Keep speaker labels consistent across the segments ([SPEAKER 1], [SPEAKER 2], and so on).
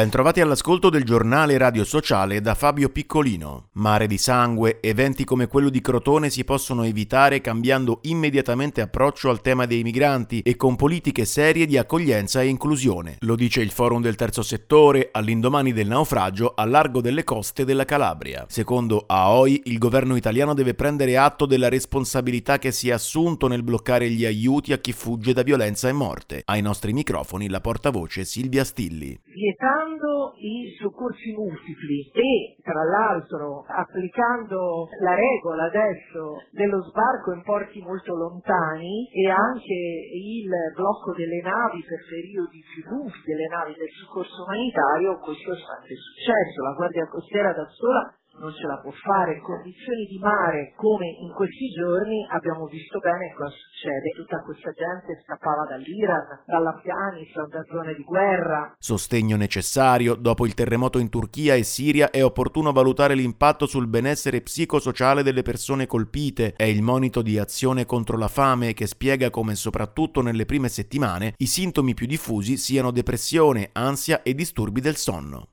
[SPEAKER 1] Bentrovati all'ascolto del giornale radio sociale da Fabio Piccolino. Mare di sangue, eventi come quello di Crotone si possono evitare cambiando immediatamente approccio al tema dei migranti e con politiche serie di accoglienza e inclusione. Lo dice il Forum del Terzo Settore all'indomani del naufragio a largo delle coste della Calabria. Secondo AOI, il governo italiano deve prendere atto della responsabilità che si è assunto nel bloccare gli aiuti a chi fugge da violenza e morte. Ai nostri microfoni la portavoce Silvia Stilli.
[SPEAKER 2] Vietando applicando i soccorsi multipli e tra l'altro applicando la regola adesso dello sbarco in porti molto lontani e anche il blocco delle navi per periodi più lunghi delle navi del soccorso umanitario, questo è sempre successo. La Guardia Costiera da sola non ce la può fare condizioni di mare come in questi giorni abbiamo visto bene cosa succede. Tutta questa gente scappava dall'Iran, dall'Afghanistan, da zone di guerra.
[SPEAKER 1] Sostegno necessario. Dopo il terremoto in Turchia e Siria è opportuno valutare l'impatto sul benessere psicosociale delle persone colpite. È il monito di azione contro la fame che spiega come soprattutto nelle prime settimane i sintomi più diffusi siano depressione, ansia e disturbi del sonno.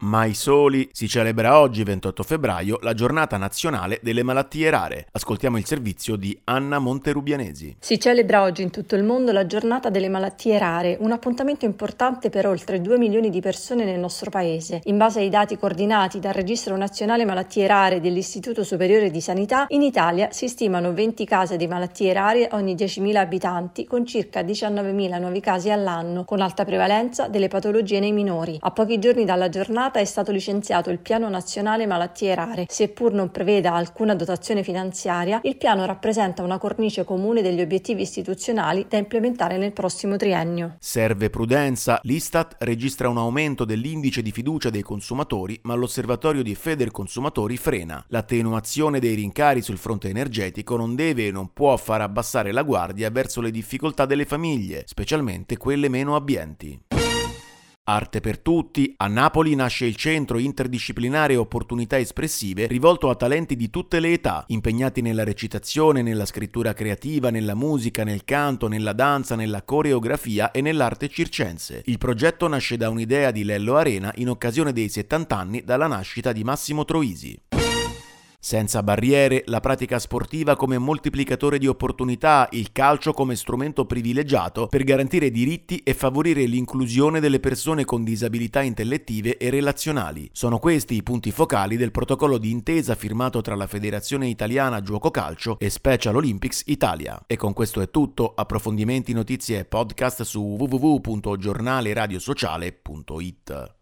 [SPEAKER 1] Mai soli si celebra oggi, 28 febbraio, la giornata nazionale delle malattie rare. Ascoltiamo il servizio di Anna Monterubianesi.
[SPEAKER 3] Si celebra oggi in tutto il mondo la giornata delle malattie rare, un appuntamento importante per oltre 2 milioni di persone nel nostro paese. In base ai dati coordinati dal Registro Nazionale Malattie Rare dell'Istituto Superiore di Sanità, in Italia si stimano 20 casi di malattie rare ogni 10.000 abitanti, con circa 19.000 nuovi casi all'anno, con alta prevalenza delle patologie nei minori. A pochi giorni dalla giornata giornata è stato licenziato il Piano Nazionale Malattie Rare. Seppur non preveda alcuna dotazione finanziaria, il piano rappresenta una cornice comune degli obiettivi istituzionali da implementare nel prossimo triennio.
[SPEAKER 1] Serve prudenza. L'Istat registra un aumento dell'indice di fiducia dei consumatori, ma l'osservatorio di Feder Consumatori frena. L'attenuazione dei rincari sul fronte energetico non deve e non può far abbassare la guardia verso le difficoltà delle famiglie, specialmente quelle meno abbienti. Arte per tutti, a Napoli nasce il centro interdisciplinare Opportunità Espressive rivolto a talenti di tutte le età, impegnati nella recitazione, nella scrittura creativa, nella musica, nel canto, nella danza, nella coreografia e nell'arte circense. Il progetto nasce da un'idea di Lello Arena in occasione dei 70 anni dalla nascita di Massimo Troisi. Senza barriere, la pratica sportiva come moltiplicatore di opportunità, il calcio come strumento privilegiato per garantire diritti e favorire l'inclusione delle persone con disabilità intellettive e relazionali. Sono questi i punti focali del protocollo di intesa firmato tra la Federazione Italiana Giuoco Calcio e Special Olympics Italia. E con questo è tutto, approfondimenti, notizie e podcast su www.giornaleradiosociale.it.